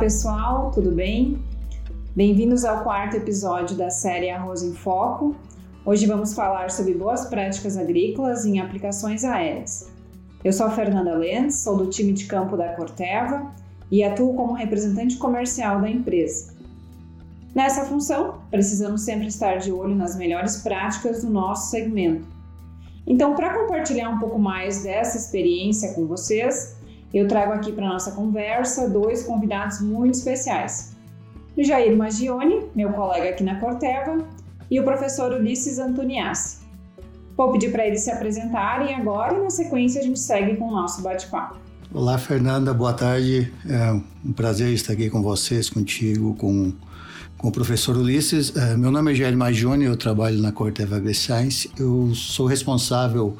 pessoal, tudo bem? Bem-vindos ao quarto episódio da série Arroz em Foco. Hoje vamos falar sobre boas práticas agrícolas em aplicações aéreas. Eu sou a Fernanda Lenz, sou do time de campo da Corteva e atuo como representante comercial da empresa. Nessa função, precisamos sempre estar de olho nas melhores práticas do nosso segmento. Então, para compartilhar um pouco mais dessa experiência com vocês, eu trago aqui para nossa conversa dois convidados muito especiais. O Jair Magione, meu colega aqui na Corteva, e o professor Ulisses Antoniassi. Vou pedir para eles se apresentarem agora e na sequência a gente segue com o nosso bate-papo. Olá, Fernanda, boa tarde. É um prazer estar aqui com vocês, contigo, com, com o professor Ulisses. É, meu nome é Jair Magione, eu trabalho na Corteva AgriScience. Eu sou responsável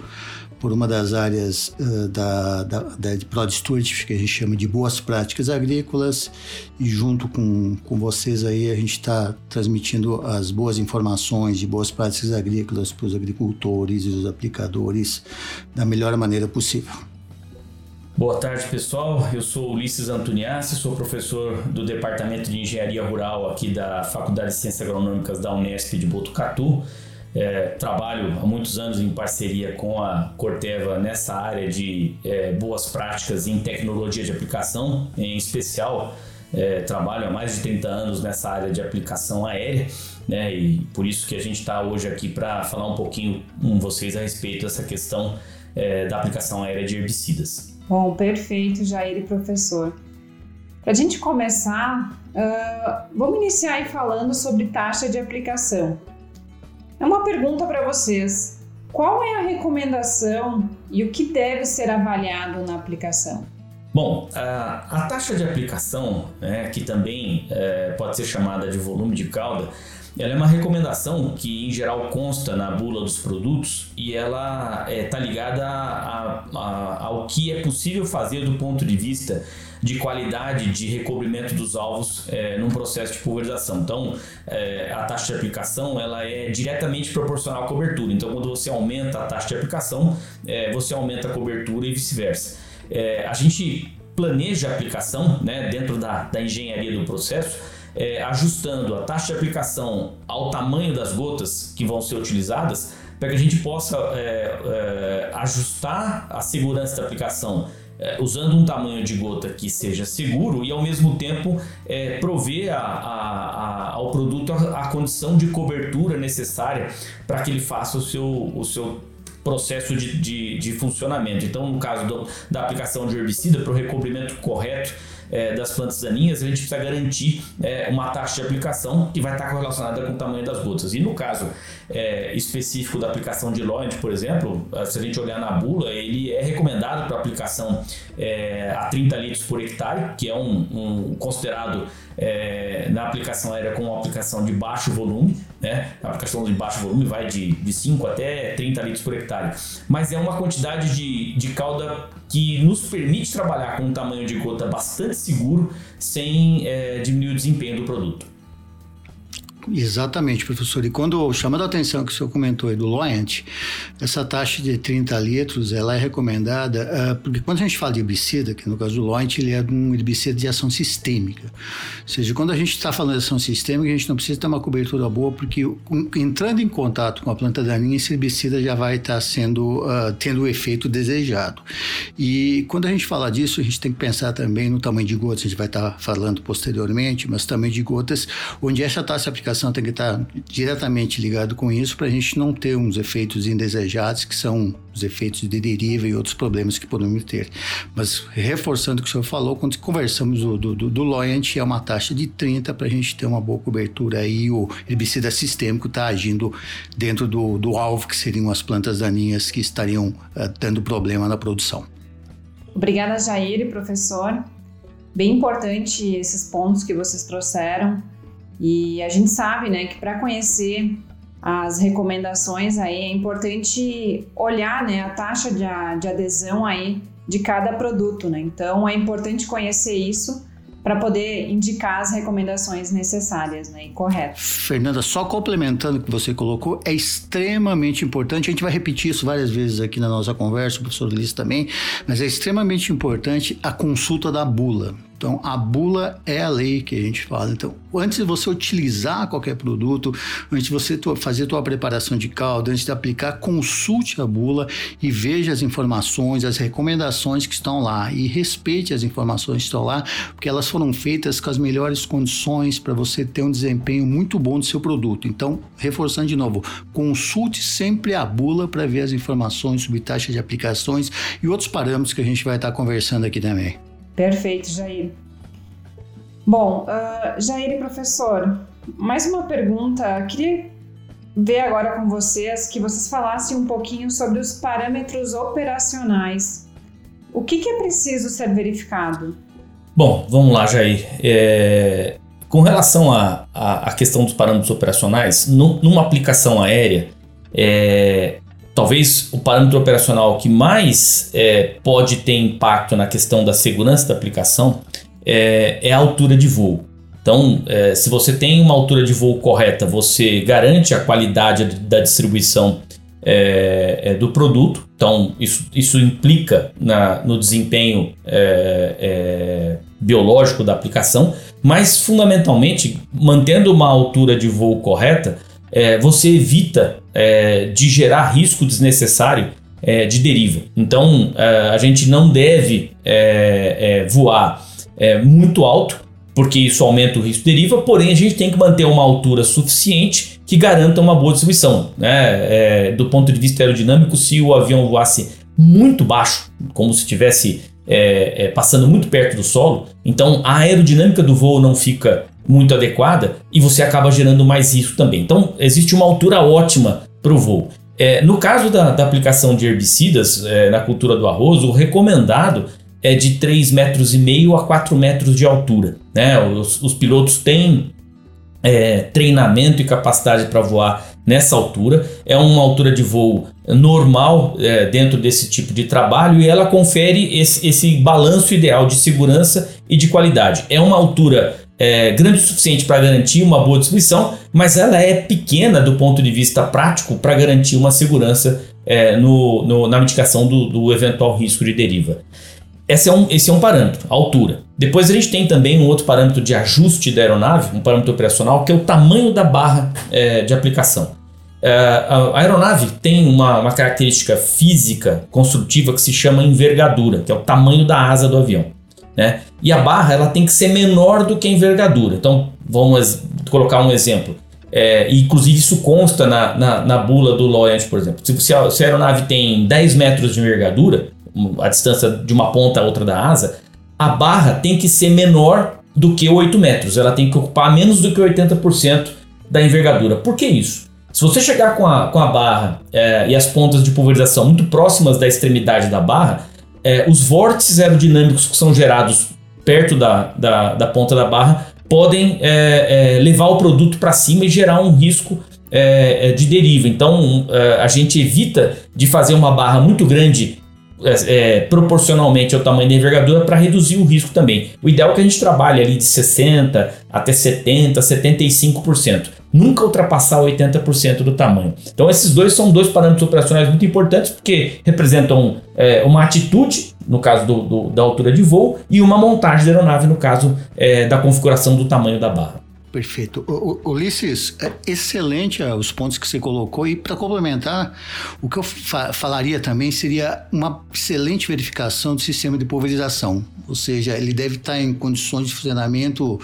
por uma das áreas uh, da, da, da de Prod Stewardship, que a gente chama de boas práticas agrícolas, e junto com, com vocês aí a gente está transmitindo as boas informações de boas práticas agrícolas para os agricultores e os aplicadores da melhor maneira possível. Boa tarde, pessoal. Eu sou Ulisses Antoniassi, sou professor do Departamento de Engenharia Rural aqui da Faculdade de Ciências Agronômicas da Unesp de Botucatu. É, trabalho há muitos anos em parceria com a Corteva nessa área de é, boas práticas em tecnologia de aplicação, em especial é, trabalho há mais de 30 anos nessa área de aplicação aérea, né, e por isso que a gente está hoje aqui para falar um pouquinho com vocês a respeito dessa questão é, da aplicação aérea de herbicidas. Bom, perfeito, Jair e professor. Para a gente começar, uh, vamos iniciar aí falando sobre taxa de aplicação. É uma pergunta para vocês. Qual é a recomendação e o que deve ser avaliado na aplicação? Bom, a, a taxa de aplicação, né, que também é, pode ser chamada de volume de cauda, ela é uma recomendação que em geral consta na bula dos produtos e ela está é, tá ligada a, a, ao que é possível fazer do ponto de vista de qualidade de recobrimento dos alvos é, num processo de pulverização. Então, é, a taxa de aplicação ela é diretamente proporcional à cobertura. Então, quando você aumenta a taxa de aplicação, é, você aumenta a cobertura e vice-versa. É, a gente planeja a aplicação né, dentro da, da engenharia do processo, é, ajustando a taxa de aplicação ao tamanho das gotas que vão ser utilizadas, para que a gente possa é, ajustar a segurança da aplicação é, usando um tamanho de gota que seja seguro e ao mesmo tempo é, prover a, a, a, ao produto a, condição de cobertura necessária para que ele faça o seu, o seu processo de, de, de funcionamento. Então, no caso do, da aplicação de herbicida, para o recobrimento correto é, das plantas daninhas, a gente precisa garantir é, uma taxa de aplicação que vai estar correlacionada com o tamanho das gotas. E no caso é, específico da aplicação de Lloyd, por exemplo, se a gente olhar na bula, ele é recomendado para aplicação é, a 30 litros por hectare, que é um, um considerado é, na aplicação aérea com uma aplicação de baixo volume, né? A aplicação de baixo volume vai de, de 5 até 30 litros por hectare. Mas é uma quantidade de, de cauda que nos permite trabalhar com um tamanho de gota bastante seguro sem é, diminuir o desempenho do produto. Exatamente, professor. E quando chamando a atenção que o senhor comentou aí do Loyant, essa taxa de 30 litros ela é recomendada uh, porque quando a gente fala de herbicida, que no caso do Loyant ele é um herbicida de ação sistêmica. Ou seja, quando a gente está falando de ação sistêmica, a gente não precisa ter uma cobertura boa, porque entrando em contato com a planta daninha, esse herbicida já vai estar tá sendo uh, tendo o efeito desejado. E quando a gente fala disso, a gente tem que pensar também no tamanho de gotas, a gente vai estar tá falando posteriormente, mas tamanho de gotas, onde essa taxa de aplicação tem que estar diretamente ligado com isso para a gente não ter uns efeitos indesejados, que são os efeitos de deriva e outros problemas que podemos ter. Mas reforçando o que o senhor falou, quando conversamos do, do, do Loyant, é uma taxa de 30 para a gente ter uma boa cobertura aí, o herbicida sistêmico está agindo dentro do, do alvo, que seriam as plantas daninhas que estariam uh, problema na produção. Obrigada, Jair e professor. Bem importante esses pontos que vocês trouxeram. E a gente sabe, né, que para conhecer as recomendações aí é importante olhar, né, a taxa de, de adesão aí de cada produto, né? Então é importante conhecer isso para poder indicar as recomendações necessárias né, e corretas. Fernanda, só complementando o que você colocou, é extremamente importante, a gente vai repetir isso várias vezes aqui na nossa conversa, o professor Ulisses também, mas é extremamente importante a consulta da bula. Então, a bula é a lei que a gente fala. Então, antes de você utilizar qualquer produto, antes de você fazer tua preparação de caldo, antes de aplicar, consulte a bula e veja as informações, as recomendações que estão lá e respeite as informações que estão lá, porque elas foram feitas com as melhores condições para você ter um desempenho muito bom do seu produto. Então, reforçando de novo, consulte sempre a bula para ver as informações sobre taxa de aplicações e outros parâmetros que a gente vai estar conversando aqui também. Perfeito, Jair. Bom, uh, Jair professor, mais uma pergunta. Queria ver agora com vocês que vocês falassem um pouquinho sobre os parâmetros operacionais. O que, que é preciso ser verificado? Bom, vamos lá, Jair. É, com relação à questão dos parâmetros operacionais, no, numa aplicação aérea, é, talvez o parâmetro operacional que mais é, pode ter impacto na questão da segurança da aplicação é, é a altura de voo. Então, é, se você tem uma altura de voo correta, você garante a qualidade da distribuição é, é, do produto. Então, isso, isso implica na, no desempenho é, é, biológico da aplicação, mas fundamentalmente, mantendo uma altura de voo correta, é, você evita é, de gerar risco desnecessário é, de deriva. Então é, a gente não deve é, é, voar muito alto, porque isso aumenta o risco de deriva, porém a gente tem que manter uma altura suficiente que garanta uma boa distribuição. Né? do ponto de vista aerodinâmico, se o avião voasse muito baixo, como se estivesse passando muito perto do solo, então a aerodinâmica do voo não fica muito adequada e você acaba gerando mais risco também. Então, existe uma altura ótima para o voo. É, no caso da, da, aplicação de herbicidas é, na cultura do arroz, o recomendado é de 3,5 metros e meio a 4 metros de altura. Né? Os, os pilotos têm é, treinamento e capacidade para voar nessa altura. É uma altura de voo normal é, dentro desse tipo de trabalho e ela confere esse, esse balanço ideal de segurança e de qualidade. É uma altura é, grande o suficiente para garantir uma boa distribuição, mas ela é pequena do ponto de vista prático para garantir uma segurança é, no, no, na mitigação do, do, eventual risco de deriva. Esse é, um, esse é um parâmetro, a altura. Depois a gente tem também um outro parâmetro de ajuste da aeronave, um parâmetro operacional, que é o tamanho da barra é, de aplicação. É, a aeronave tem uma, uma característica física construtiva que se chama envergadura, que é o tamanho da asa do avião. Né? E a barra ela tem que ser menor do que a envergadura. Então, vamos colocar um exemplo. É, inclusive, isso consta na, na, na bula do Loyant, por exemplo. Se, se, a, se a aeronave tem 10 metros de envergadura, a distância de uma ponta a outra da asa, a barra tem que ser menor do que 8 metros. Ela tem que ocupar menos do que 80% da envergadura. Por que isso? Se você chegar com a, com a barra é, e as pontas de pulverização muito próximas da extremidade da barra, é, os vórtices aerodinâmicos que são gerados perto da, da, da ponta da barra podem é, é, levar o produto para cima e gerar um risco é, é, de deriva. Então é, a gente evita de fazer uma barra muito grande proporcionalmente ao tamanho da envergadura para reduzir o risco também. O ideal é que a gente trabalhe ali de 60 até 70, 75% nunca ultrapassar 80% do tamanho. Então, esses dois são dois parâmetros operacionais muito importantes porque representam é, uma atitude, no caso do, do, da altura de voo, e uma montagem da aeronave, no caso é, da configuração do tamanho da barra. Perfeito. O, Ulisses, é excelente ah, os pontos que você colocou. E para complementar, o que eu fa falaria também seria uma excelente verificação do sistema de pulverização. Ou seja, ele deve estar em condições de funcionamento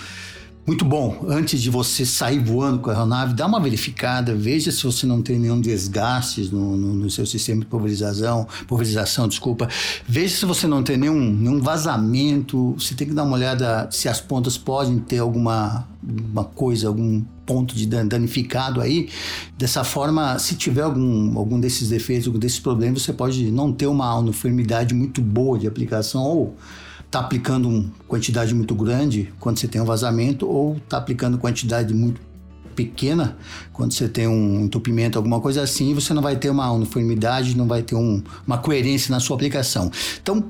muito bom. Antes de você sair voando com a aeronave, dá uma verificada, veja se você não tem nenhum desgaste no, no, no seu sistema de pulverização, pulverização, desculpa. Veja se você não tem nenhum, nenhum vazamento. Você tem que dar uma olhada se as pontas podem ter alguma uma coisa, algum ponto de danificado aí. Dessa forma, se tiver algum, algum desses defeitos, algum desses problemas, você pode não ter uma uniformidade muito boa de aplicação ou está aplicando uma quantidade muito grande quando você tem um vazamento ou está aplicando quantidade muito pequena quando você tem um entupimento, alguma coisa assim, você não vai ter uma uniformidade, não vai ter um, uma coerência na sua aplicação. Então,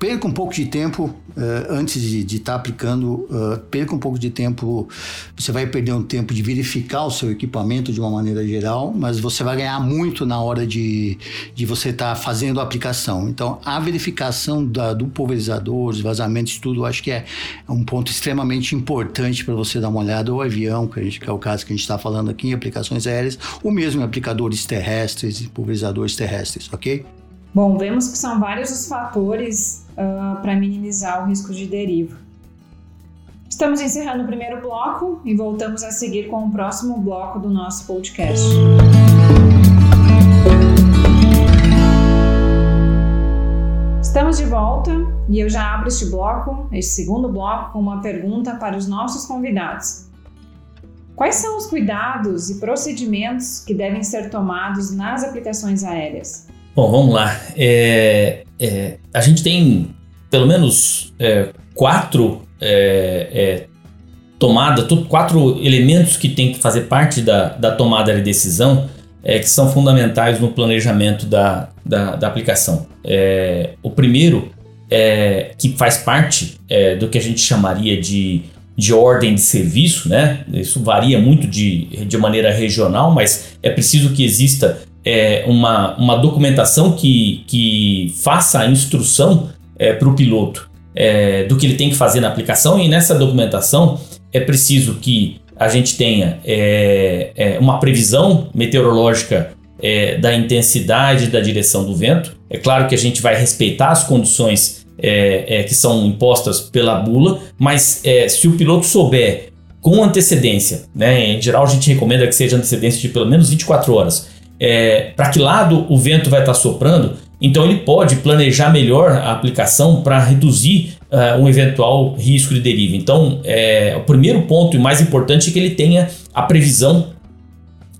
perca um pouco de tempo uh, antes de estar tá aplicando, uh, perca um pouco de tempo. Você vai perder um tempo de verificar o seu equipamento de uma maneira geral, mas você vai ganhar muito na hora de, de você estar tá fazendo a aplicação. Então, a verificação da, do pulverizador, os vazamentos, tudo, acho que é um ponto extremamente importante para você dar uma olhada. O avião, que, gente, que, é o caso que a gente está falando aqui, em aplicações aéreas, ou mesmo em aplicadores terrestres e pulverizadores terrestres, ok? Bom, vemos que são vários os fatores uh, para minimizar o risco de deriva. Estamos encerrando o primeiro bloco e voltamos a seguir com o próximo bloco do nosso podcast. Estamos de volta e eu já abro este bloco, este segundo bloco, com uma pergunta para os nossos convidados. Quais são os cuidados e procedimentos que devem ser tomados nas aplicações aéreas? Bom, vamos lá. É, é, a gente tem pelo menos é, quatro é, é, tomadas, quatro elementos que tem que fazer parte da, da tomada de decisão é, que são fundamentais no planejamento da, da, da aplicação. o primeiro é, que faz parte do que a gente chamaria de, de ordem de serviço, né? Isso varia muito de, de maneira regional, mas é preciso que exista é, uma, uma documentação que, que faça a instrução é, para o piloto é, do que ele tem que fazer na aplicação, e nessa documentação é preciso que a gente tenha é, é, uma previsão meteorológica é, da intensidade da direção do vento. É claro que a gente vai respeitar as condições que são impostas pela bula, mas se o piloto souber com antecedência, né, em geral a gente recomenda que seja antecedência de pelo menos 24 horas, é, para que lado o vento vai estar tá soprando, então ele pode planejar melhor a aplicação para reduzir uh, um eventual risco de deriva. Então, é, o primeiro ponto e mais importante é que ele tenha a previsão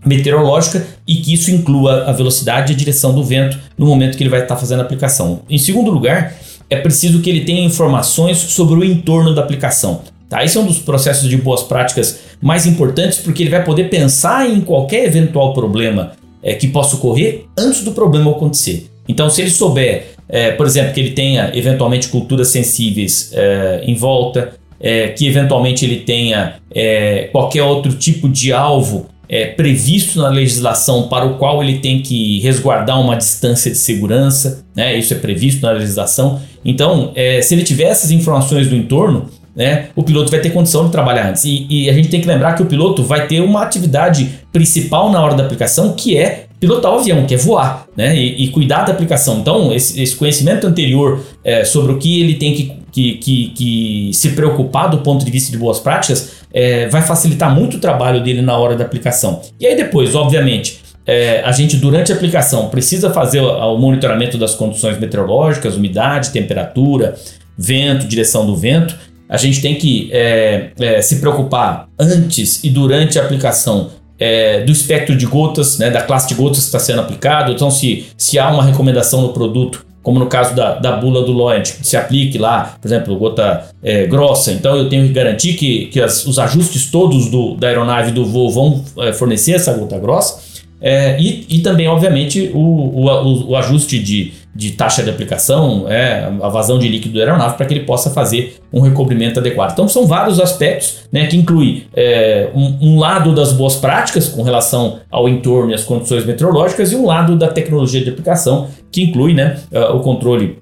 meteorológica e que isso inclua a velocidade e a direção do vento no momento que ele vai estar tá fazendo a aplicação. Em segundo lugar, é preciso que ele tenha informações sobre o entorno da aplicação. Tá? Esse é um dos processos de boas práticas mais importantes porque ele vai poder pensar em qualquer eventual problema é, que possa ocorrer antes do problema acontecer. Então, se ele souber, é, por exemplo, que ele tenha eventualmente culturas sensíveis é, em volta, é, que eventualmente ele tenha é, qualquer outro tipo de alvo é, previsto na legislação para o qual ele tem que resguardar uma distância de segurança, né? isso é previsto na legislação. Então, se ele tiver essas informações do entorno, né, o piloto vai ter condição de trabalhar antes. E, e, a gente tem que lembrar que o piloto vai ter uma atividade principal na hora da aplicação, que é pilotar o avião, que é voar, né, e, e cuidar da aplicação. Então, esse, esse conhecimento anterior é, sobre o que ele tem que, que, que, que, se preocupar do ponto de vista de boas práticas é, vai facilitar muito o trabalho dele na hora da aplicação. E aí depois, obviamente, é, a gente durante a aplicação precisa fazer o, o monitoramento das condições meteorológicas, umidade, temperatura, vento, direção do vento, a gente tem que é, é, se preocupar antes e durante a aplicação é, do espectro de gotas, né, da classe de gotas que está sendo aplicado. Então, se, se há uma recomendação no produto, como no caso da, da bula do Lloyd, se aplique lá, por exemplo, gota é, grossa, então eu tenho que garantir que, que as, os ajustes todos do, da aeronave do voo vão é, fornecer essa gota grossa. É, e, e também, obviamente, o, o, o ajuste de, de taxa de aplicação, é, a vazão de líquido da aeronave, para que ele possa fazer um recobrimento adequado. Então, são vários aspectos né, que inclui é, um, um, lado das boas práticas com relação ao entorno e às condições meteorológicas, e um lado da tecnologia de aplicação, que inclui né, é, o controle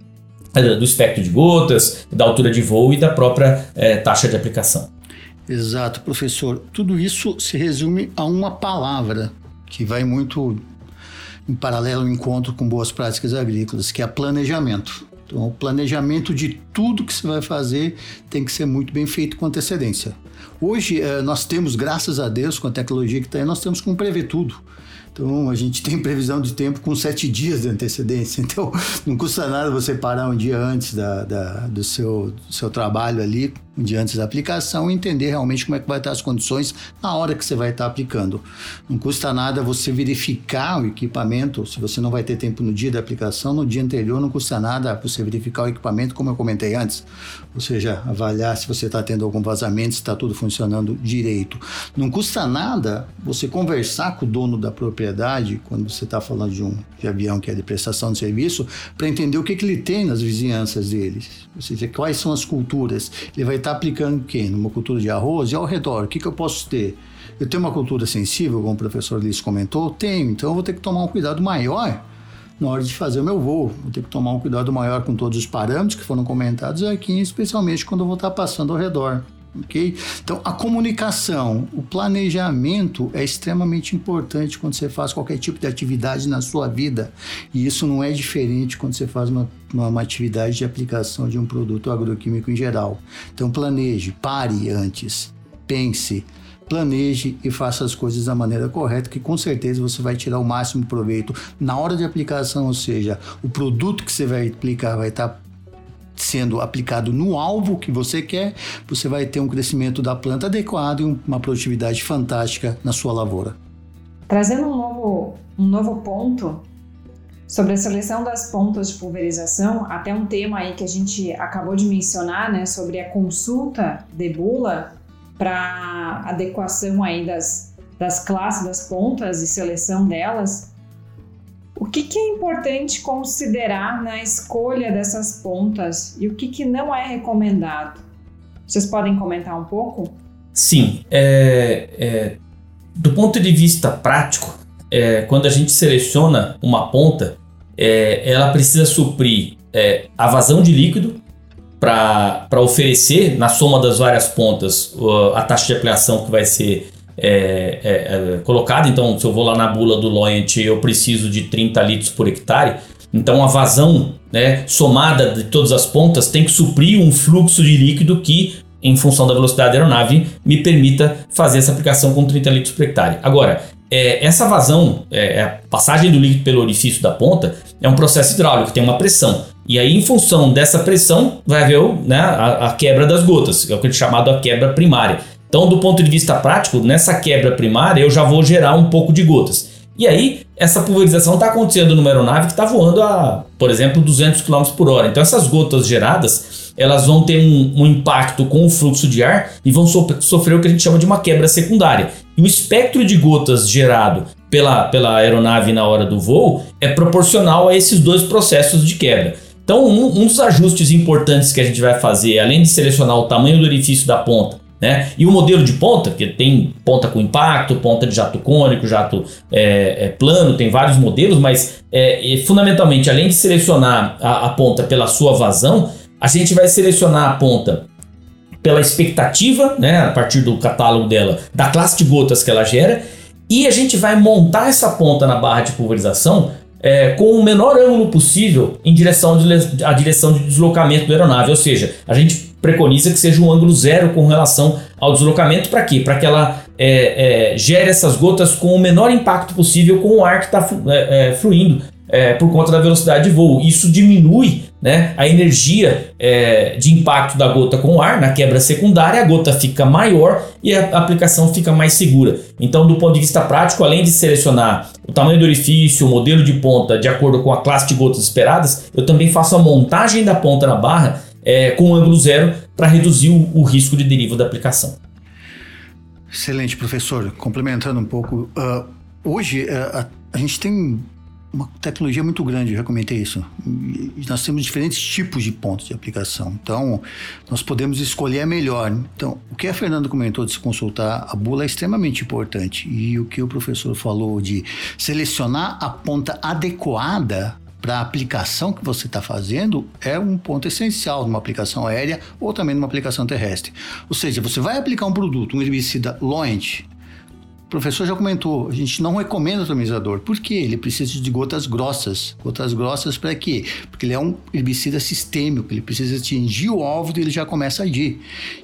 é, do espectro de gotas, da altura de voo e da própria é, taxa de aplicação. Exato, professor. Tudo isso se resume a uma palavra que vai muito em paralelo ao encontro com boas práticas agrícolas, que é planejamento. Então, o planejamento de tudo que você vai fazer tem que ser muito bem feito com antecedência. Hoje, eh, nós temos, graças a Deus, com a tecnologia que está aí, nós temos como prever tudo. Então, a gente tem previsão de tempo com sete dias de antecedência. Então, não custa nada você parar um dia antes da, da do, seu, do seu trabalho ali dia antes da aplicação e entender realmente como é que vai estar as condições na hora que você vai estar aplicando. Não custa nada você verificar o equipamento, se você não vai ter tempo no dia da aplicação, no dia anterior não custa nada você verificar o equipamento, como eu comentei antes, ou seja, avaliar se você está tendo algum vazamento, se está tudo funcionando direito. Não custa nada você conversar com o dono da propriedade, quando você está falando de um de avião que é de prestação de serviço, para entender o que, que ele tem nas vizinhanças deles, ou seja, quais são as culturas. Ele vai estar tá aplicando quem? Numa cultura de arroz e ao redor, o que, que eu posso ter? Eu tenho uma cultura sensível, como o professor Liz comentou? Tenho, então eu vou ter que tomar um cuidado maior na hora de fazer o meu voo. Vou ter que tomar um cuidado maior com todos os parâmetros que foram comentados aqui, especialmente quando eu vou estar passando ao redor. Ok? Então, a comunicação, o planejamento é extremamente importante quando você faz qualquer tipo de atividade na sua vida. E isso não é diferente quando você faz uma, uma, uma atividade de aplicação de um produto agroquímico em geral. Então, planeje, pare antes, pense, planeje e faça as coisas da maneira correta, que com certeza você vai tirar o máximo proveito na hora de aplicação, ou seja, o produto que você vai aplicar vai estar sendo aplicado no alvo que você quer, você vai ter um crescimento da planta adequado e uma produtividade fantástica na sua lavoura. Trazendo um novo, um novo ponto sobre a seleção das pontas de pulverização, até um tema aí que a gente acabou de mencionar, né, sobre a consulta de bula para adequação aí das, das classes das pontas e seleção delas, o que, que, é importante considerar na escolha dessas pontas e o que, que não é recomendado? Vocês podem comentar um pouco? Sim. É, é, do ponto de vista prático, é, quando a gente seleciona uma ponta, é, ela precisa suprir é, a vazão de líquido para oferecer, na soma das várias pontas, a taxa de aplicação que vai ser é, é, é, colocada. Então, se eu vou lá na bula do Loyant, eu preciso de 30 litros por hectare. Então, a vazão né, somada de todas as pontas tem que suprir um fluxo de líquido que, em função da velocidade da aeronave, me permita fazer essa aplicação com 30 litros por hectare. Agora, é, essa vazão, é, a passagem do líquido pelo orifício da ponta, é um processo hidráulico, tem uma pressão. E aí, em função dessa pressão, vai haver né, a, a, quebra das gotas, é o que é chamado a quebra primária. Então, do ponto de vista prático, nessa quebra primária, eu já vou gerar um pouco de gotas. E aí, essa pulverização está acontecendo numa aeronave que está voando a, por exemplo, 200 km por hora. Então, essas gotas geradas, elas vão ter um, um impacto com o fluxo de ar e vão so sofrer o que a gente chama de uma quebra secundária. E o espectro de gotas gerado pela, pela aeronave na hora do voo é proporcional a esses dois processos de quebra. Então, um, um, dos ajustes importantes que a gente vai fazer, além de selecionar o tamanho do orifício da ponta, né? E o modelo de ponta, que tem ponta com impacto, ponta de jato cônico, jato é, é, plano, tem vários modelos, mas é, fundamentalmente, além de selecionar a, a ponta pela sua vazão, a gente vai selecionar a ponta pela expectativa, né, a partir do catálogo dela, da classe de gotas que ela gera, e a gente vai montar essa ponta na barra de pulverização é, com o menor ângulo possível em direção de, a direção de deslocamento da aeronave. Ou seja, a gente preconiza que seja um ângulo zero com relação ao deslocamento. Para quê? Para que ela é, é, gere essas gotas com o menor impacto possível com o ar que está é, é, fluindo é, por conta da velocidade de voo. Isso diminui né, a energia é, de impacto da gota com o ar na quebra secundária, a gota fica maior e a aplicação fica mais segura. Então, do ponto de vista prático, além de selecionar o tamanho do orifício, o modelo de ponta de acordo com a classe de gotas esperadas, eu também faço a montagem da ponta na barra é, com ângulo zero para reduzir o, o, risco de deriva da aplicação. Excelente, professor. Complementando um pouco, uh, hoje uh, a, a gente tem uma tecnologia muito grande, eu já comentei isso. Nós temos diferentes tipos de pontos de aplicação. Então, nós podemos escolher a melhor. Então, o que a Fernanda comentou de se consultar a bula é extremamente importante. E o que o professor falou de selecionar a ponta adequada para a aplicação que você está fazendo é um ponto essencial numa aplicação aérea ou também numa aplicação terrestre. Ou seja, você vai aplicar um produto, um herbicida Loent, o professor já comentou, a gente não recomenda o atomizador. Por quê? Ele precisa de gotas grossas. Gotas grossas para quê? Porque ele é um herbicida sistêmico, ele precisa atingir o alvo e ele já começa a agir.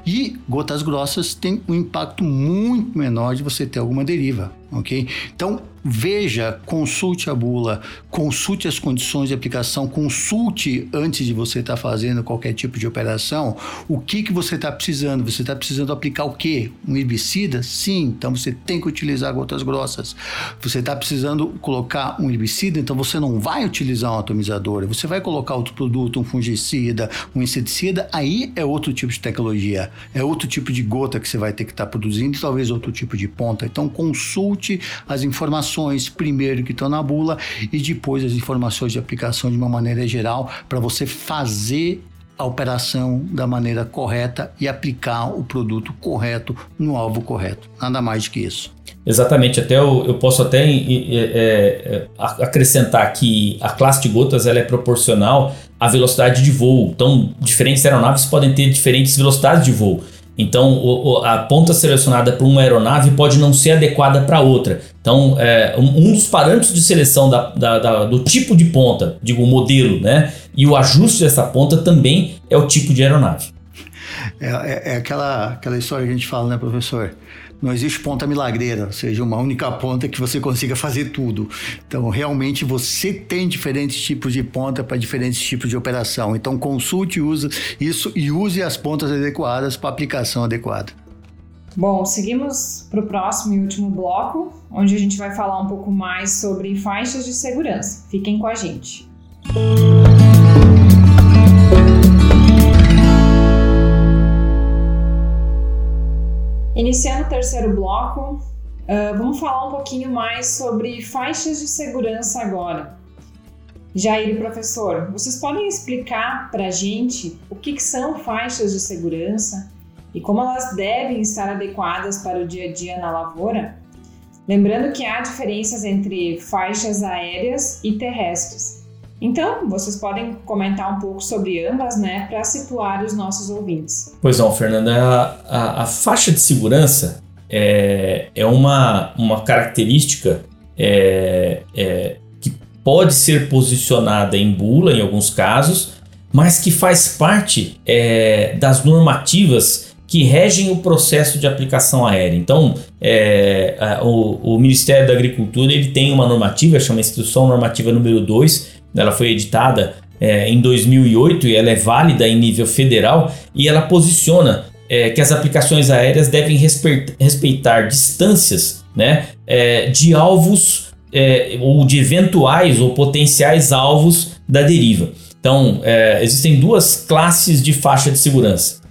E gotas grossas têm um impacto muito menor de você ter alguma deriva, ok? Então, veja, consulte a bula, consulte as condições de aplicação, consulte antes de você estar tá fazendo qualquer tipo de operação, o que, que você está precisando. Você está precisando aplicar o quê? Um herbicida? Sim, então você tem que utilizar gotas grossas. Você está precisando colocar um herbicida, então você não vai utilizar um atomizador, você vai colocar outro produto, um fungicida, um inseticida, aí é outro tipo de tecnologia, é outro tipo de gota que você vai ter que estar tá produzindo talvez outro tipo de ponta. Então consulte as informações primeiro que estão na bula e depois as informações de aplicação de uma maneira geral para você fazer a operação da maneira correta e aplicar o produto correto no alvo correto. Nada mais que isso. Exatamente, até eu, eu posso até é, é, acrescentar que a classe de gotas ela é proporcional à velocidade de voo. Então, diferentes aeronaves podem ter diferentes velocidades de voo. Então, o, o, a ponta selecionada para uma aeronave pode não ser adequada para outra. Então, é, um, um, dos parâmetros de seleção da, da, da, do tipo de ponta, digo, o modelo, né? E o ajuste dessa ponta também é o tipo de aeronave. É, é, é aquela, aquela história que a gente fala, né, professor? não existe ponta milagreira, ou seja, uma única ponta que você consiga fazer tudo. Então, realmente você tem diferentes tipos de ponta para diferentes tipos de operação. Então, consulte use isso e use as pontas adequadas para aplicação adequada. Bom, seguimos para o próximo e último bloco, onde a gente vai falar um pouco mais sobre faixas de segurança. Fiquem com a gente. Iniciando o terceiro bloco, uh, vamos falar um pouquinho mais sobre faixas de segurança agora. Jair professor, vocês podem explicar para a gente o que, que são faixas de segurança e como elas devem estar adequadas para o dia a dia na lavoura? Lembrando que há diferenças entre faixas aéreas e terrestres. Então, vocês podem comentar um pouco sobre ambas, né, para situar os nossos ouvintes. Pois não, Fernanda, a, a, a faixa de segurança é, é uma, uma característica é, é, que pode ser posicionada em bula em alguns casos, mas que faz parte é, das normativas que regem o processo de aplicação aérea. Então, é, a, o, o, Ministério da Agricultura ele tem uma normativa, chama Instrução Normativa número 2, ela foi editada é, em 2008 e ela é válida em nível federal e ela posiciona é, que as aplicações aéreas devem respeitar distâncias né, é, de alvos é, ou de eventuais ou potenciais alvos da deriva. Então, é, existem duas classes de faixa de segurança.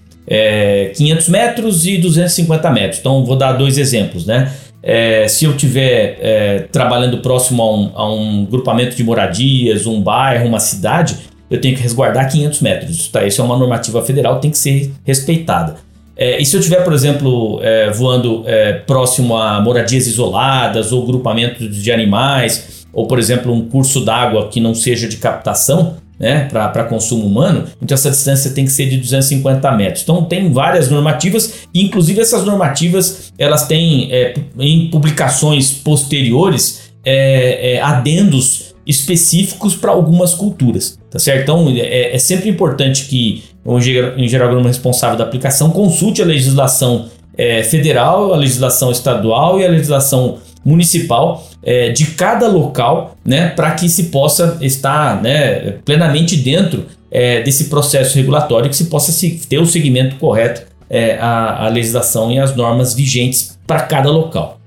500 é, metros e 250 metros. Então, vou dar dois exemplos, né? É, se eu estiver é, trabalhando próximo a um, a um, grupamento de moradias, um bairro, uma cidade, eu tenho que resguardar 500 metros. Tá? Isso é uma normativa federal, tem que ser respeitada. É, e se eu estiver, por exemplo, é, voando é, próximo a moradias isoladas ou grupamentos de animais, ou, por exemplo, um curso d'água que não seja de captação, né, para consumo humano, então essa distância tem que ser de 250 metros. Então tem várias normativas, inclusive essas normativas elas têm é, em publicações posteriores é, é, adendos específicos para algumas culturas, tá certo? Então é, é sempre importante que o engenheiro agrônomo responsável da aplicação consulte a legislação é, federal, a legislação estadual e a legislação municipal é, de cada local, né, para que se possa estar né, plenamente dentro é, desse processo regulatório, que se possa se, ter o segmento correto é, à, legislação e às normas vigentes para cada local.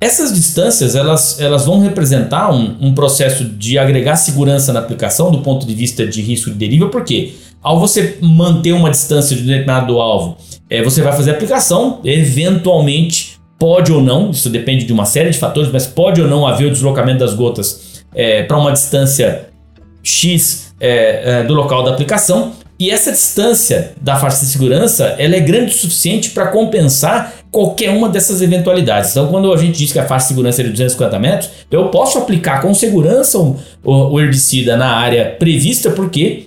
Essas distâncias elas, elas vão representar um, um, processo de agregar segurança na aplicação do ponto de vista de risco de deriva, porque ao você manter uma distância de determinado alvo, é, você vai fazer a aplicação, eventualmente pode ou não, isso depende de uma série de fatores, mas pode ou não haver o deslocamento das gotas é, para uma distância X é, é, do local da aplicação. E essa distância da faixa de segurança ela é grande o suficiente para compensar qualquer uma dessas eventualidades. Então, quando a gente diz que a faixa de segurança é de 250 metros, eu posso aplicar com segurança o, o, o herbicida na área prevista, porque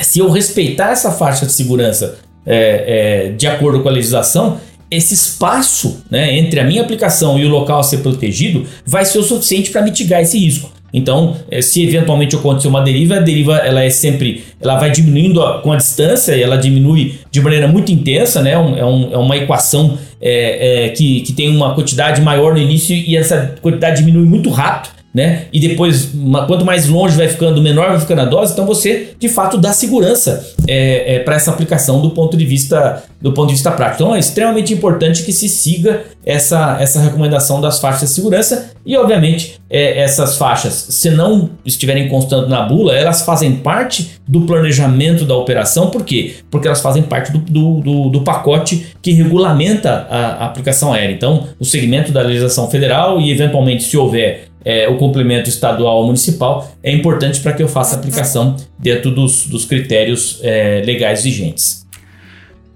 se eu respeitar essa faixa de segurança é, é, de acordo com a legislação, esse espaço né, entre a minha aplicação e o local a ser protegido vai ser o suficiente para mitigar esse risco. Então, é, se eventualmente acontecer uma deriva, a deriva ela é sempre, ela vai diminuindo com a distância e ela diminui de maneira muito intensa, né? É, um, é uma equação é, é, que, que tem uma quantidade maior no início e essa quantidade diminui muito rápido né? E depois, quanto mais longe vai ficando, menor vai ficando a dose, então você de fato dá segurança é, é, para essa aplicação do ponto de vista do ponto de vista prático. Então é extremamente importante que se siga essa, essa recomendação das faixas de segurança e, obviamente, é, essas faixas, se não estiverem constando na bula, elas fazem parte do planejamento da operação. Por quê? Porque elas fazem parte do, do, do, do pacote que regulamenta a, a aplicação aérea. Então, o segmento da legislação federal e, eventualmente, se houver é, o complemento estadual ou municipal, é importante para que eu faça aplicação dentro dos, dos critérios é, legais vigentes.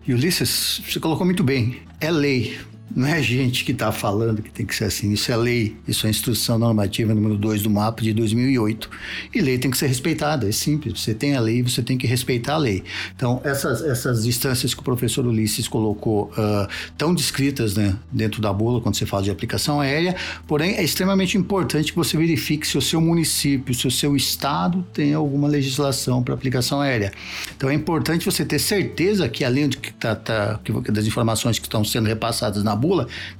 Ulisses, você colocou muito bem, é lei. Não é a gente que está falando que tem que ser assim. Isso é lei, isso é instrução normativa número 2 do MAP de 2008. E lei tem que ser respeitada, é simples. Você tem a lei, você tem que respeitar a lei. Então, essas, essas instâncias que o professor Ulisses colocou, uh, tão descritas né, dentro da bula, quando você fala de aplicação aérea, porém, é extremamente importante que você verifique se o seu município, se o seu estado tem alguma legislação para aplicação aérea. Então, é importante você ter certeza que, além de que tá, tá, das informações que estão sendo repassadas na bula,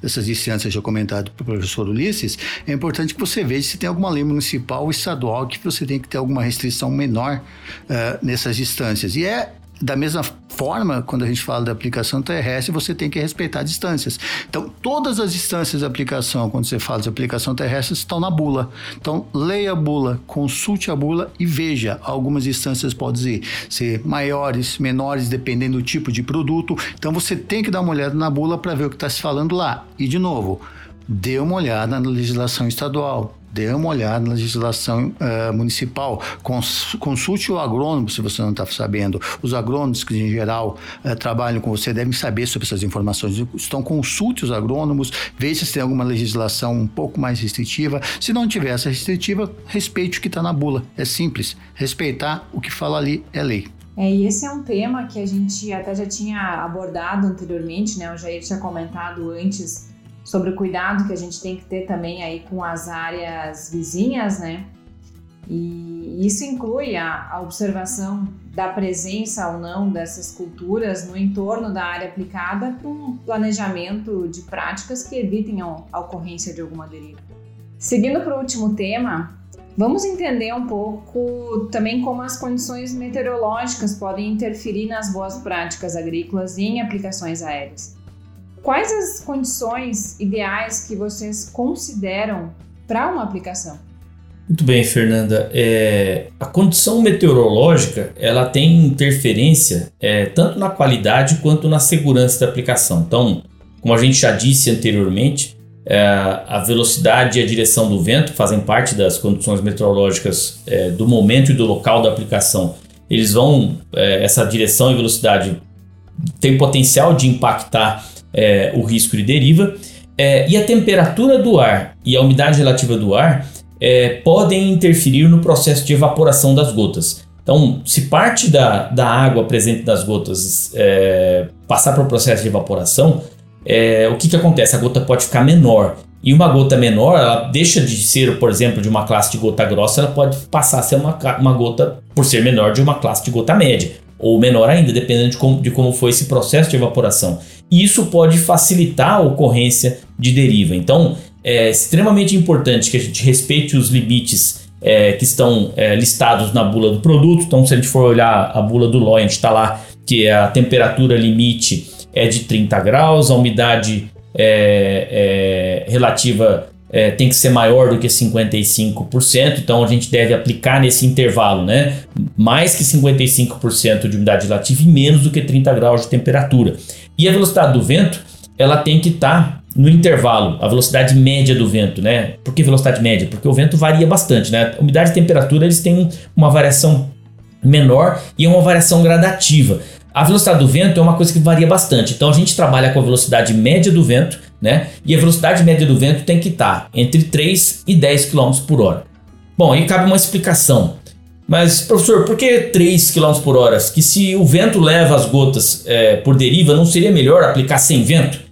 dessas instâncias já comentado pelo professor Ulisses, é importante que você veja se tem alguma lei municipal ou estadual que você tem que ter alguma restrição menor uh, nessas distâncias. E é da mesma forma, quando a gente fala da aplicação terrestre, você tem que respeitar distâncias. Então, todas as distâncias de aplicação, quando você fala de aplicação terrestre, estão na bula. Então, leia a bula, consulte a bula e veja. Algumas distâncias podem ser maiores, menores, dependendo do tipo de produto. Então, você tem que dar uma olhada na bula para ver o que está se falando lá. E, de novo, dê uma olhada na legislação estadual dê uma olhada na legislação uh, municipal, Cons consulte o agrônomo se você não está sabendo. Os agrônomos que em geral uh, trabalham com você devem saber sobre essas informações. Então consulte os agrônomos, veja se tem alguma legislação um pouco mais restritiva. Se não tiver essa restritiva, respeite o que está na bula. É simples. Respeitar o que fala ali é lei. É, e esse é um tema que a gente até já tinha abordado anteriormente, né? O Jair tinha comentado antes sobre o cuidado que a gente tem que ter também aí com as áreas vizinhas, né? E isso inclui a, a observação da presença ou não dessas culturas no entorno da área aplicada um planejamento de práticas que evitem a, a ocorrência de alguma deriva. Seguindo para o último tema, vamos entender um pouco também como as condições meteorológicas podem interferir nas boas práticas agrícolas e em aplicações aéreas. Quais as condições ideais que vocês consideram para uma aplicação? Muito bem, Fernanda. É, a condição meteorológica ela tem interferência é, tanto na qualidade quanto na segurança da aplicação. Então, como a gente já disse anteriormente, é, a velocidade e a direção do vento fazem parte das condições meteorológicas é, do momento e do local da aplicação. Eles vão, é, essa direção e velocidade tem potencial de impactar é, o risco de deriva. É, e a temperatura do ar e a umidade relativa do ar é, podem interferir no processo de evaporação das gotas. Então, se parte da, da água presente das gotas é, passar para o processo de evaporação, é, o que, que acontece? A gota pode ficar menor. E uma gota menor, ela deixa de ser, por exemplo, de uma classe de gota grossa, ela pode passar a ser uma, uma gota, por ser menor, de uma classe de gota média. Ou menor ainda, dependendo de como, de como foi esse processo de evaporação e isso pode facilitar a ocorrência de deriva. Então, é extremamente importante que a gente respeite os limites é, que estão é, listados na bula do produto. Então, se a gente for olhar a bula do gente está lá que a temperatura limite é de 30 graus, a umidade é, é relativa é, tem que ser maior do que 55%, então a gente deve aplicar nesse intervalo, né? Mais que 55% de umidade relativa e menos do que 30 graus de temperatura. E a velocidade do vento, ela tem que estar tá no intervalo, a velocidade média do vento, né? Por que velocidade média? Porque o vento varia bastante, né? Umidade e temperatura, eles têm uma variação menor e uma variação gradativa. A velocidade do vento é uma coisa que varia bastante. Então a gente trabalha com a velocidade média do vento, né? E a velocidade média do vento tem que estar entre 3 e 10 km por hora. Bom, aí cabe uma explicação. Mas, professor, por que 3 km por hora? Que se o vento leva as gotas é, por deriva, não seria melhor aplicar sem vento?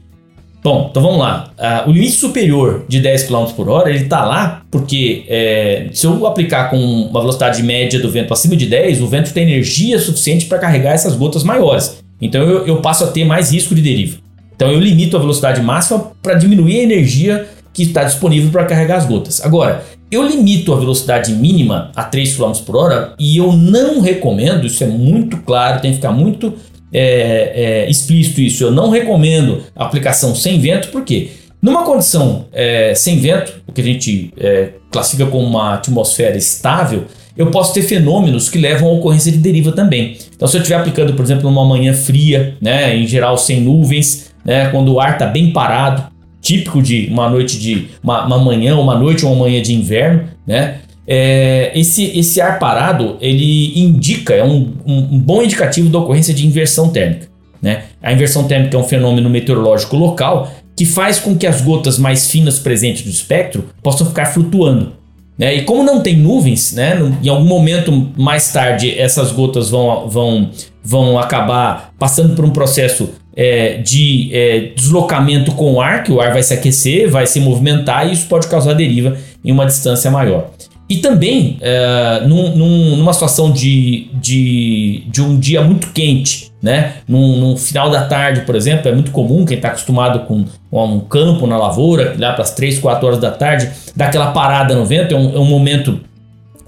Bom, então vamos lá. Uh, o limite superior de 10 km por hora, ele está lá porque é, se eu aplicar com uma velocidade média do vento acima de 10, o vento tem energia suficiente para carregar essas gotas maiores. Então eu, eu, passo a ter mais risco de deriva. Então eu limito a velocidade máxima para diminuir a energia que está disponível para carregar as gotas. Agora, eu limito a velocidade mínima a 3 km por hora e eu não recomendo, isso é muito claro, tem que ficar muito é, é, explícito isso. Eu não recomendo a aplicação sem vento, porque numa condição é, sem vento, o que a gente é, classifica como uma atmosfera estável, eu posso ter fenômenos que levam à ocorrência de deriva também. Então, se eu estiver aplicando, por exemplo, numa manhã fria, né, em geral sem nuvens, né, quando o ar está bem parado, típico de uma noite de uma, uma manhã, uma noite ou uma manhã de inverno, né? É, esse, esse ar parado ele indica, é um, um, um, bom indicativo da ocorrência de inversão térmica. Né? A inversão térmica é um fenômeno meteorológico local que faz com que as gotas mais finas presentes no espectro possam ficar flutuando. Né? E como não tem nuvens, né? em algum momento mais tarde essas gotas vão, vão, vão acabar passando por um processo é, de é, deslocamento com o ar, que o ar vai se aquecer, vai se movimentar e isso pode causar deriva em uma distância maior. E também, é, num, num, numa situação de, de, de, um dia muito quente, né? Num, final da tarde, por exemplo, é muito comum quem está acostumado com, com, um campo na lavoura, lá para as 3, 4 horas da tarde, dá aquela parada no vento, é um, é um momento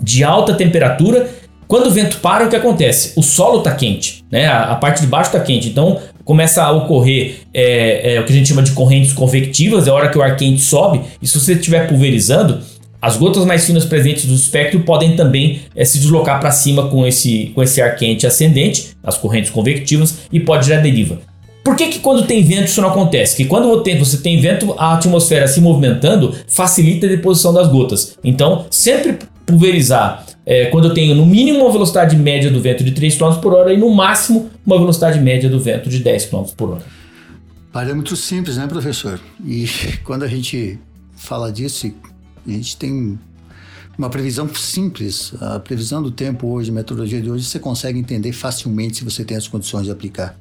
de alta temperatura. Quando o vento para, o que acontece? O solo está quente, né? A, a, parte de baixo está quente, então começa a ocorrer é, é, o que a gente chama de correntes convectivas, é a hora que o ar quente sobe, e se você estiver pulverizando, as gotas mais finas presentes do espectro podem também é, se deslocar para cima com esse, com esse ar quente ascendente, as correntes convectivas, e pode gerar deriva. Por que, que quando tem vento isso não acontece? Que quando você tem vento, a atmosfera se movimentando facilita a deposição das gotas. Então, sempre pulverizar é, quando eu tenho no mínimo uma velocidade média do vento de 3 km por hora e no máximo uma velocidade média do vento de 10 km por hora. Parâmetro simples, né, professor? E quando a gente fala disso a gente tem uma previsão simples. A previsão do tempo hoje, a metodologia de hoje, você consegue entender facilmente se você tem as condições de aplicar.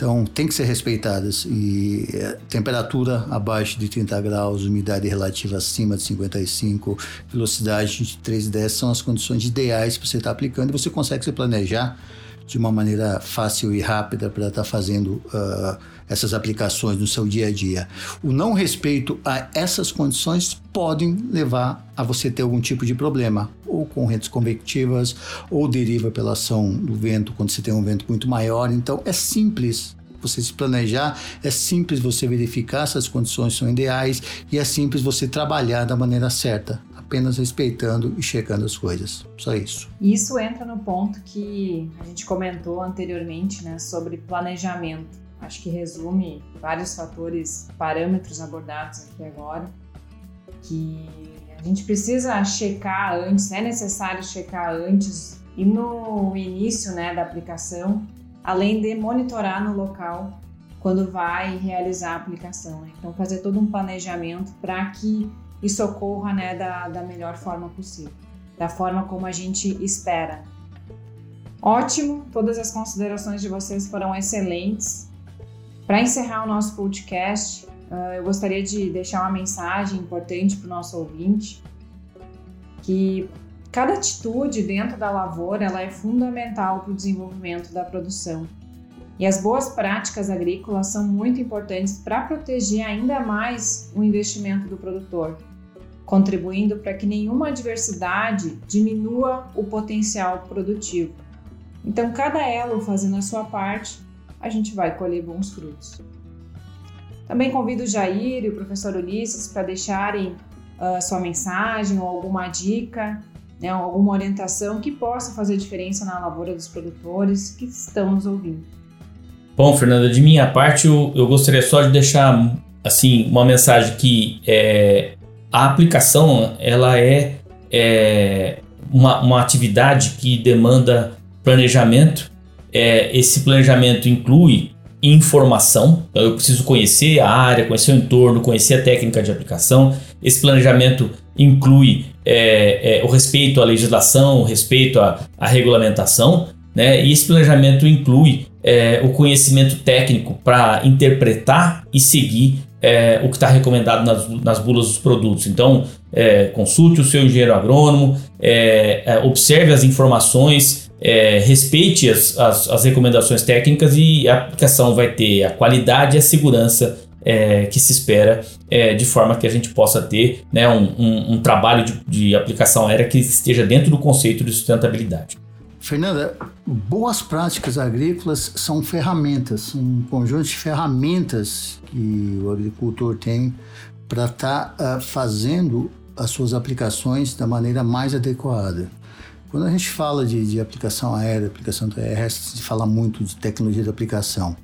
Então, tem que ser respeitadas. E é, temperatura abaixo de 30 graus, umidade relativa acima de 55, velocidade de 3,10 são as condições ideais para você estar aplicando e você consegue se planejar de uma maneira fácil e rápida para estar fazendo uh, essas aplicações no seu dia a dia. O não respeito a essas condições podem levar a você ter algum tipo de problema, ou correntes convectivas, ou deriva pela ação do vento quando você tem um vento muito maior. Então é simples você se planejar, é simples você verificar se as condições são ideais e é simples você trabalhar da maneira certa apenas respeitando e checando as coisas. Só isso. Isso entra no ponto que a gente comentou anteriormente, né, sobre planejamento. Acho que resume vários fatores, parâmetros abordados aqui agora, que a gente precisa checar antes, é necessário checar antes e no início né, da aplicação, além de monitorar no local quando vai realizar a aplicação. Né? Então, fazer todo um planejamento para que isso ocorra né, da, da melhor forma possível, da forma como a gente espera. Ótimo, todas as considerações de vocês foram excelentes. Para encerrar o nosso podcast, uh, eu gostaria de deixar uma mensagem importante para o nosso ouvinte, que cada atitude dentro da lavoura ela é fundamental para o desenvolvimento da produção. E as boas práticas agrícolas são muito importantes para proteger ainda mais o investimento do produtor contribuindo para que nenhuma adversidade diminua o potencial produtivo. Então, cada elo fazendo a sua parte, a gente vai colher bons frutos. Também convido o Jair e o professor Ulisses para deixarem uh, sua mensagem ou alguma dica, né, alguma orientação que possa fazer diferença na lavoura dos produtores que estão nos ouvindo. Bom, Fernanda, de minha parte, eu, eu gostaria só de deixar assim uma mensagem que é, a aplicação ela é, é uma, uma atividade que demanda planejamento. É, esse planejamento inclui informação, então eu preciso conhecer a área, conhecer o entorno, conhecer a técnica de aplicação. Esse planejamento inclui é, é, o respeito à legislação, o respeito à, à regulamentação. Né? E esse planejamento inclui é, o conhecimento técnico para interpretar e seguir é, o que está recomendado nas, nas, bulas dos produtos. Então, é, consulte o seu engenheiro agrônomo, observe as informações, é, respeite as, as, as, recomendações técnicas e a aplicação vai ter a qualidade e a segurança que se espera, de forma que a gente possa ter né, um, um, um trabalho de, de aplicação aérea que esteja dentro do conceito de sustentabilidade. Fernanda, boas práticas agrícolas são ferramentas, um conjunto de ferramentas que o agricultor tem para estar tá, uh, fazendo as suas aplicações da maneira mais adequada. Quando a gente fala de, de aplicação aérea, aplicação terrestre, se fala muito de tecnologia de aplicação.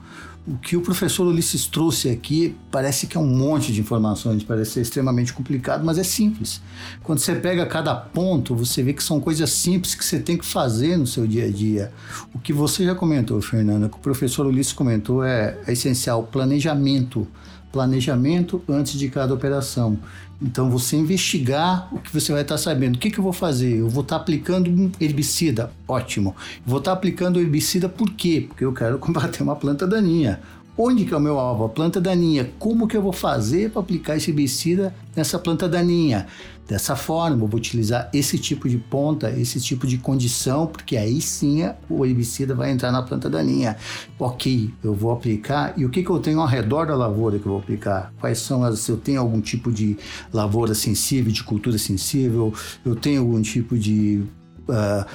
O que o professor Ulisses trouxe aqui parece que é um monte de informações, parece ser extremamente complicado, mas é simples. Quando você pega cada ponto, você vê que são coisas simples que você tem que fazer no seu dia a dia. O que você já comentou, Fernanda, que o professor Ulisses comentou é, é essencial: planejamento. Planejamento antes de cada operação. Então, você investigar o que você vai estar sabendo. O que, que eu vou fazer? Eu vou estar aplicando um herbicida. Ótimo. Vou estar aplicando herbicida por quê? Porque eu quero combater uma planta daninha. Onde que é o meu alvo? A planta daninha. Como que eu vou fazer para aplicar esse herbicida nessa planta daninha? Dessa forma, eu vou utilizar esse tipo de ponta, esse tipo de condição, porque aí sim o herbicida vai entrar na planta daninha. Ok, eu vou aplicar. E o que, que eu tenho ao redor da lavoura que eu vou aplicar? Quais são as. Se eu tenho algum tipo de lavoura sensível, de cultura sensível, eu tenho algum tipo de Uh,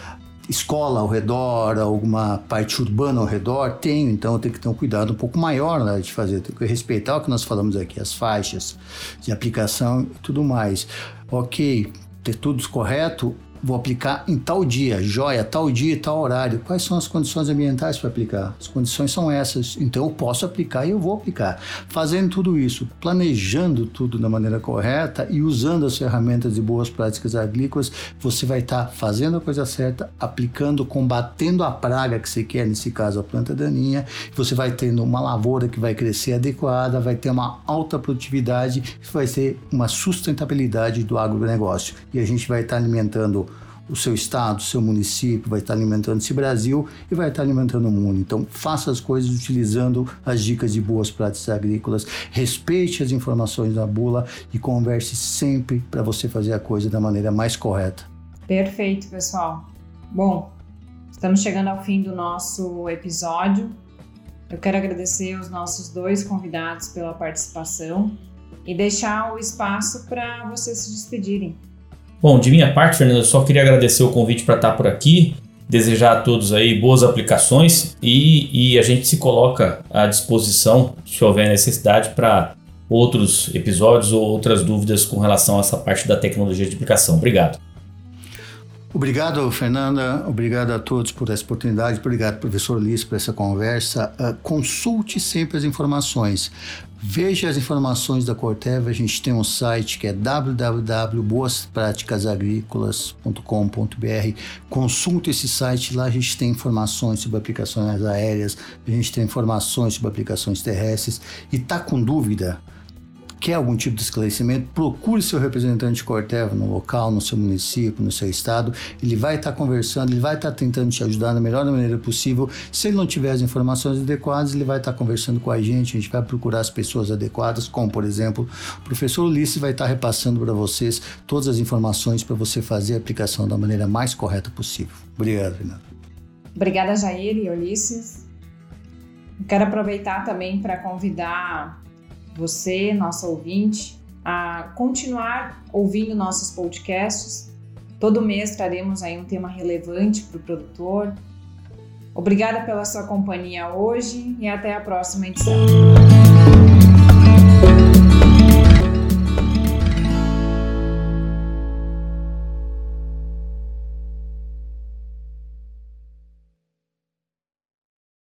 escola ao redor, alguma parte urbana ao redor, tenho, então eu tenho que ter um cuidado um pouco maior na hora de fazer, eu tenho que respeitar o que nós falamos aqui, as faixas de aplicação e tudo mais. Ok, ter tudo correto, vou aplicar em tal dia, joia, tal dia, tal horário. Quais são as condições ambientais para aplicar? As condições são essas, então eu posso aplicar e eu vou aplicar. Fazendo tudo isso, planejando tudo da maneira correta e usando as ferramentas de boas práticas agrícolas, você vai estar tá fazendo a coisa certa, aplicando, combatendo a praga que você quer, nesse caso a planta daninha, você vai tendo uma lavoura que vai crescer adequada, vai ter uma alta produtividade, vai ser uma sustentabilidade do agronegócio. E a gente vai estar tá alimentando o seu estado, o seu município, vai estar alimentando esse Brasil e vai estar alimentando o mundo. Então, faça as coisas utilizando as dicas de boas práticas agrícolas, respeite as informações da bula e converse sempre para você fazer a coisa da maneira mais correta. Perfeito, pessoal. Bom, estamos chegando ao fim do nosso episódio. Eu quero agradecer os nossos dois convidados pela participação e deixar o espaço para vocês se despedirem. Bom, de minha parte, Fernando, eu só queria agradecer o convite para estar por aqui, desejar a todos aí boas aplicações e, e a gente se coloca à disposição, se houver necessidade, para outros episódios ou outras dúvidas com relação a essa parte da tecnologia de aplicação. Obrigado. Obrigado, Fernanda. Obrigado a todos por essa oportunidade. Obrigado, professor Liz, por essa conversa. Uh, consulte sempre as informações. Veja as informações da Corteva. A gente tem um site que é www.boaspraticasagricolas.com.br. Consulte esse site. Lá a gente tem informações sobre aplicações aéreas, a gente tem informações sobre aplicações terrestres. E tá com dúvida? Quer algum tipo de esclarecimento, procure seu representante Corteva no local, no seu município, no seu estado. Ele vai estar conversando, ele vai estar tentando te ajudar da melhor maneira possível. Se ele não tiver as informações adequadas, ele vai estar conversando com a gente. A gente vai procurar as pessoas adequadas, como por exemplo, o professor Ulisses vai estar repassando para vocês todas as informações para você fazer a aplicação da maneira mais correta possível. Obrigado, Renato. Obrigada, Jair e Ulisses. Quero aproveitar também para convidar você, nosso ouvinte, a continuar ouvindo nossos podcasts. Todo mês traremos aí um tema relevante para o produtor. Obrigada pela sua companhia hoje e até a próxima edição.